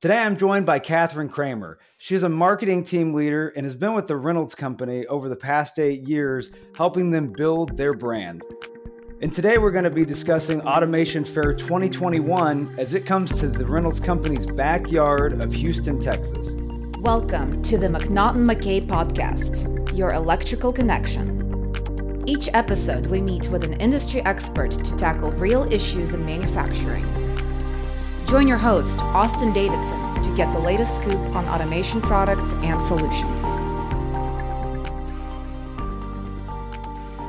Today I'm joined by Catherine Kramer. She's a marketing team leader and has been with the Reynolds Company over the past eight years, helping them build their brand. And today we're going to be discussing Automation Fair 2021 as it comes to the Reynolds Company's backyard of Houston, Texas. Welcome to the McNaughton McKay podcast, your electrical connection. Each episode, we meet with an industry expert to tackle real issues in manufacturing Join your host, Austin Davidson, to get the latest scoop on automation products and solutions.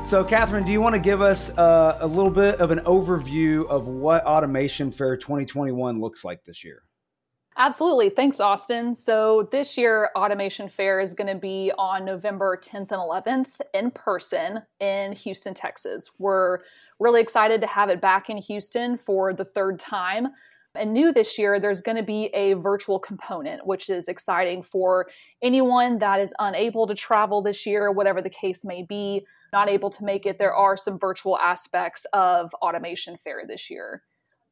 So, Catherine, do you want to give us uh, a little bit of an overview of what Automation Fair 2021 looks like this year? Absolutely. Thanks, Austin. So, this year, Automation Fair is going to be on November 10th and 11th in person in Houston, Texas. We're really excited to have it back in Houston for the third time. And new this year, there's going to be a virtual component, which is exciting for anyone that is unable to travel this year, whatever the case may be, not able to make it. There are some virtual aspects of Automation Fair this year.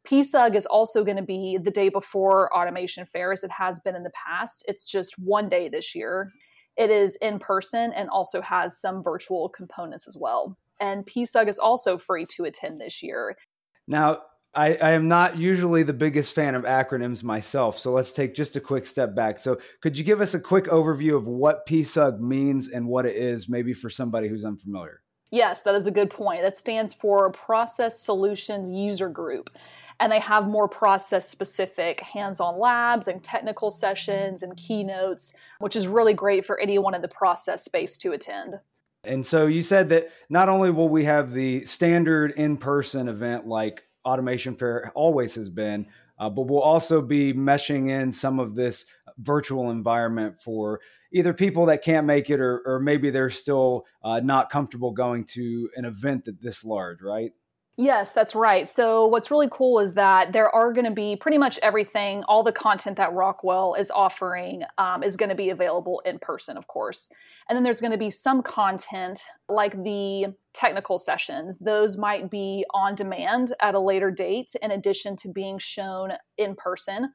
PSUG is also going to be the day before Automation Fair, as it has been in the past. It's just one day this year. It is in person and also has some virtual components as well. And PSUG is also free to attend this year. Now, I, I, am not usually the biggest fan of acronyms myself, so let's take just a quick step back. So, could you give us a quick overview of what PSUG means and what it is, maybe for somebody who's unfamiliar? Yes, that is a good point. That stands for Process Solutions User Group. And they have more process specific hands on labs and technical sessions and keynotes, which is really great for anyone in the process space to attend. And so you said that not only will we have the standard in person event like Automation Fair always has been. Uh, but we'll also be meshing in some of this virtual environment for either people that can't make it or, or maybe they're still uh, not comfortable going to an event that this large, right? Yes, that's right. So, what's really cool is that there are going to be pretty much everything, all the content that Rockwell is offering um, is going to be available in person, of course. And then there's going to be some content like the technical sessions. Those might be on demand at a later date, in addition to being shown in person.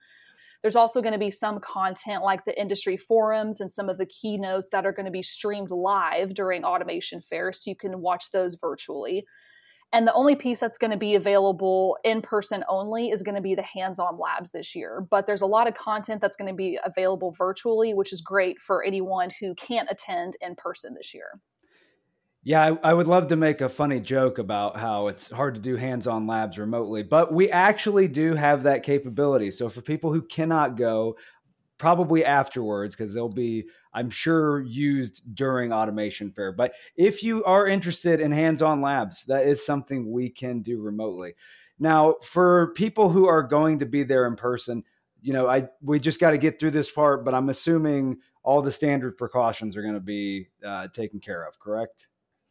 There's also going to be some content like the industry forums and some of the keynotes that are going to be streamed live during Automation Fair, so you can watch those virtually. And the only piece that's going to be available in person only is going to be the hands on labs this year. But there's a lot of content that's going to be available virtually, which is great for anyone who can't attend in person this year. Yeah, I, I, would love to make a funny joke about how it's hard to do hands on labs remotely, but we actually do have that capability. So for people who cannot go, probably afterwards because they'll be i'm sure used during automation fair. But if you are interested in hands-on labs that is something we can do remotely. Now for people who are going to be there in person you know i we just got to get through this part but i'm assuming all the standard precautions are going to be uh, taken care of correct?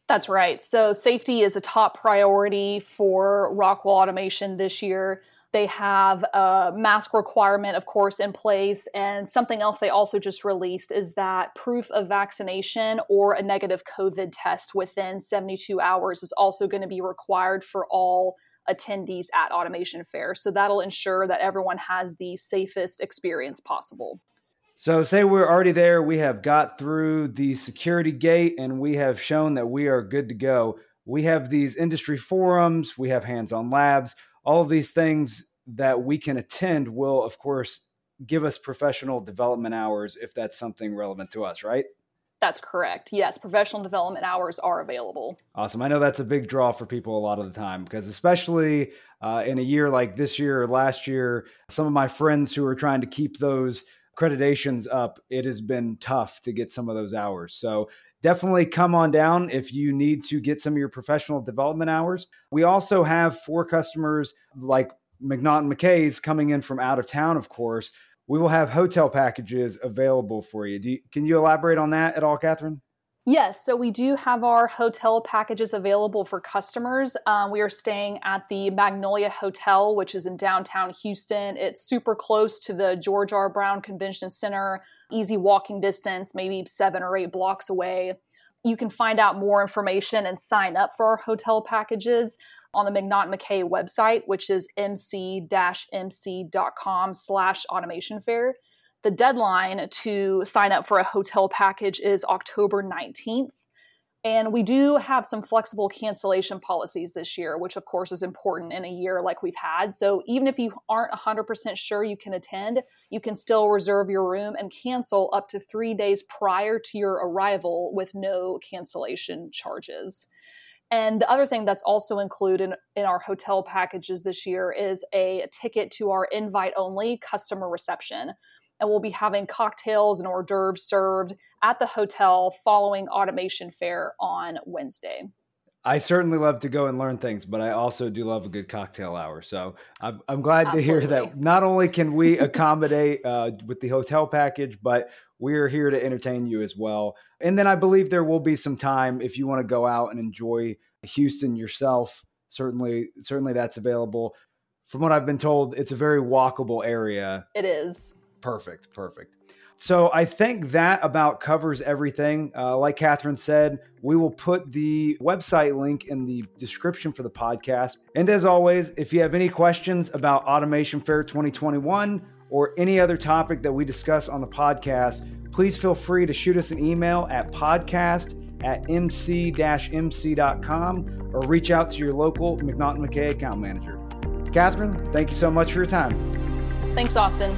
That's right. So safety is a top priority for rockwell automation this year they have a mask requirement, of course, in place. And something else they also just released is that proof of vaccination or a negative COVID test within 72 hours is also going to be required for all attendees at Automation Fair. So that'll ensure that everyone has the safest experience possible. So, say we're already there, we have got through the security gate, and we have shown that we are good to go. We have these industry forums, we have hands on labs all of these things that we can attend will, of course, give us professional development hours if that's something relevant to us, right? That's correct. Yes, professional development hours are available. Awesome. I know that's a big draw for people a lot of the time because, especially uh, in a year like this year or last year, some of my friends who are trying to keep those accreditations up, it has been tough to get some of those hours. So definitely come on down if you need to get some of your professional development hours. We also have for customers like McNaughton McKay's coming in from out of town, of course. We will have hotel packages available for you. you can you elaborate on that at all, Catherine? Yes, so we do have our hotel packages available for customers. Um, we are staying at the Magnolia Hotel, which is in downtown Houston. It's super close to the George R. Brown Convention Center, easy walking distance, maybe seven or eight blocks away. You can find out more information and sign up for our hotel packages on the McNaughton McKay website, which is mc-mc.com slash automation fair. The deadline to sign up for a hotel package is October 19th. And we do have some flexible cancellation policies this year, which of course is important in a year like we've had. So even if you aren't 100% sure you can attend, you can still reserve your room and cancel up to three days prior to your arrival with no cancellation charges. And the other thing that's also included in, our hotel packages this year is a ticket to our invite only customer reception and we'll be having cocktails and hors d'oeuvres served at the hotel following automation fair on Wednesday. I certainly love to go and learn things, but I also do love a good cocktail hour. So I'm, I'm glad Absolutely. to hear that not only can we accommodate uh, with the hotel package, but we're here to entertain you as well. And then I believe there will be some time if you want to go out and enjoy Houston yourself. Certainly, certainly that's available. From what I've been told, it's a very walkable area. It is. Perfect. Perfect. So I think that about covers everything. Uh, like Catherine said, we will put the website link in the description for the podcast. And as always, if you have any questions about Automation Fair 2021 or any other topic that we discuss on the podcast, please feel free to shoot us an email at podcast at mc-mc.com or reach out to your local McNaughton McKay account manager. Catherine, thank you so much for your time. Thanks, Austin.